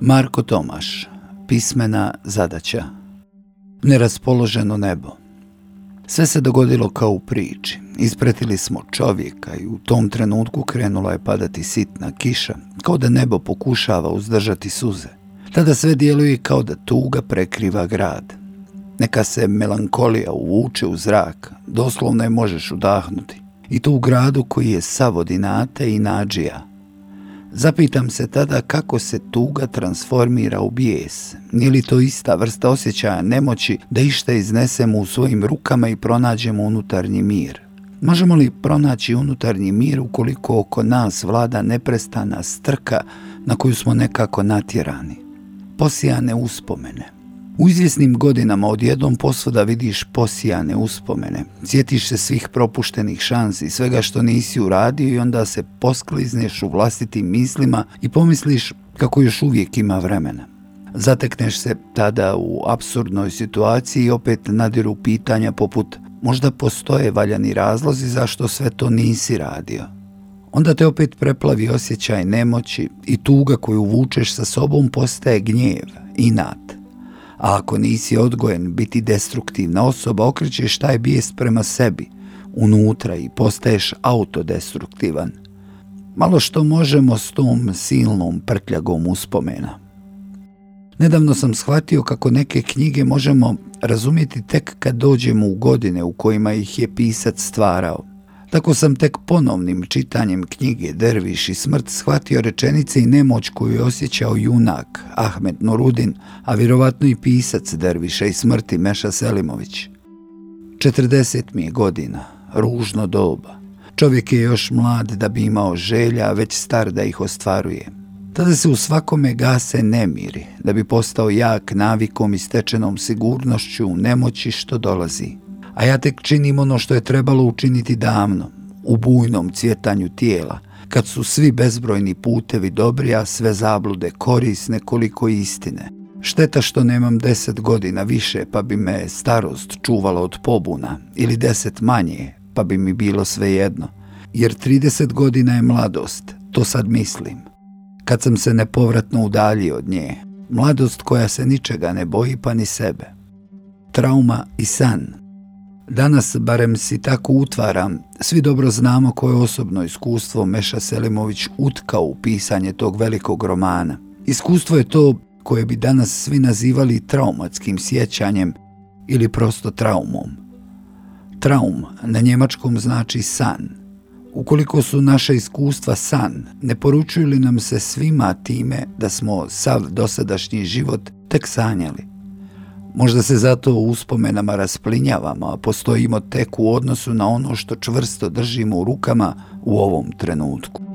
Marko Tomaš, pismena zadaća. Neraspoloženo nebo. Sve se dogodilo kao u priči. Ispratili smo čovjeka i u tom trenutku krenula je padati sitna kiša, kao da nebo pokušava uzdržati suze. Tada sve djeluje kao da tuga prekriva grad. Neka se melankolija uvuče u zrak, doslovno je možeš udahnuti. I to u gradu koji je savodinate i nađija, Zapitam se tada kako se tuga transformira u bijes. Nije li to ista vrsta osjećaja nemoći da išta iznesemo u svojim rukama i pronađemo unutarnji mir? Možemo li pronaći unutarnji mir ukoliko oko nas vlada neprestana strka na koju smo nekako natjerani? Posijane uspomene. U izvjesnim godinama odjednom posvoda vidiš posijane uspomene, sjetiš se svih propuštenih šansi, svega što nisi uradio i onda se posklizneš u vlastitim mislima i pomisliš kako još uvijek ima vremena. Zatekneš se tada u absurdnoj situaciji i opet nadiru pitanja poput možda postoje valjani razlozi zašto sve to nisi radio. Onda te opet preplavi osjećaj nemoći i tuga koju vučeš sa sobom postaje gnjev, inat, a ako nisi odgojen biti destruktivna osoba, okrećeš taj bijes prema sebi, unutra i postaješ autodestruktivan. Malo što možemo s tom silnom prtljagom uspomena. Nedavno sam shvatio kako neke knjige možemo razumjeti tek kad dođemo u godine u kojima ih je pisac stvarao. Tako sam tek ponovnim čitanjem knjige Derviš i smrt shvatio rečenice i nemoć koju je osjećao junak Ahmed Norudin, a vjerovatno i pisac Derviša i smrti Meša Selimović. 40 mi je godina, ružno doba. Čovjek je još mlad da bi imao želja, a već star da ih ostvaruje. Tada se u svakome gase nemiri, da bi postao jak navikom i stečenom sigurnošću u nemoći što dolazi a ja tek činim ono što je trebalo učiniti davno, u bujnom cvjetanju tijela, kad su svi bezbrojni putevi dobri, a sve zablude korisne koliko istine. Šteta što nemam deset godina više, pa bi me starost čuvala od pobuna, ili deset manje, pa bi mi bilo sve jedno. Jer 30 godina je mladost, to sad mislim. Kad sam se nepovratno udaljio od nje, mladost koja se ničega ne boji pa ni sebe. Trauma i san, Danas, barem si tako utvaram, svi dobro znamo koje osobno iskustvo Meša Selimović utkao u pisanje tog velikog romana. Iskustvo je to koje bi danas svi nazivali traumatskim sjećanjem ili prosto traumom. Traum na njemačkom znači san. Ukoliko su naše iskustva san, ne poručuju li nam se svima time da smo sav dosadašnji život tek sanjali? Možda se zato u uspomenama rasplinjavamo, a postojimo tek u odnosu na ono što čvrsto držimo u rukama u ovom trenutku.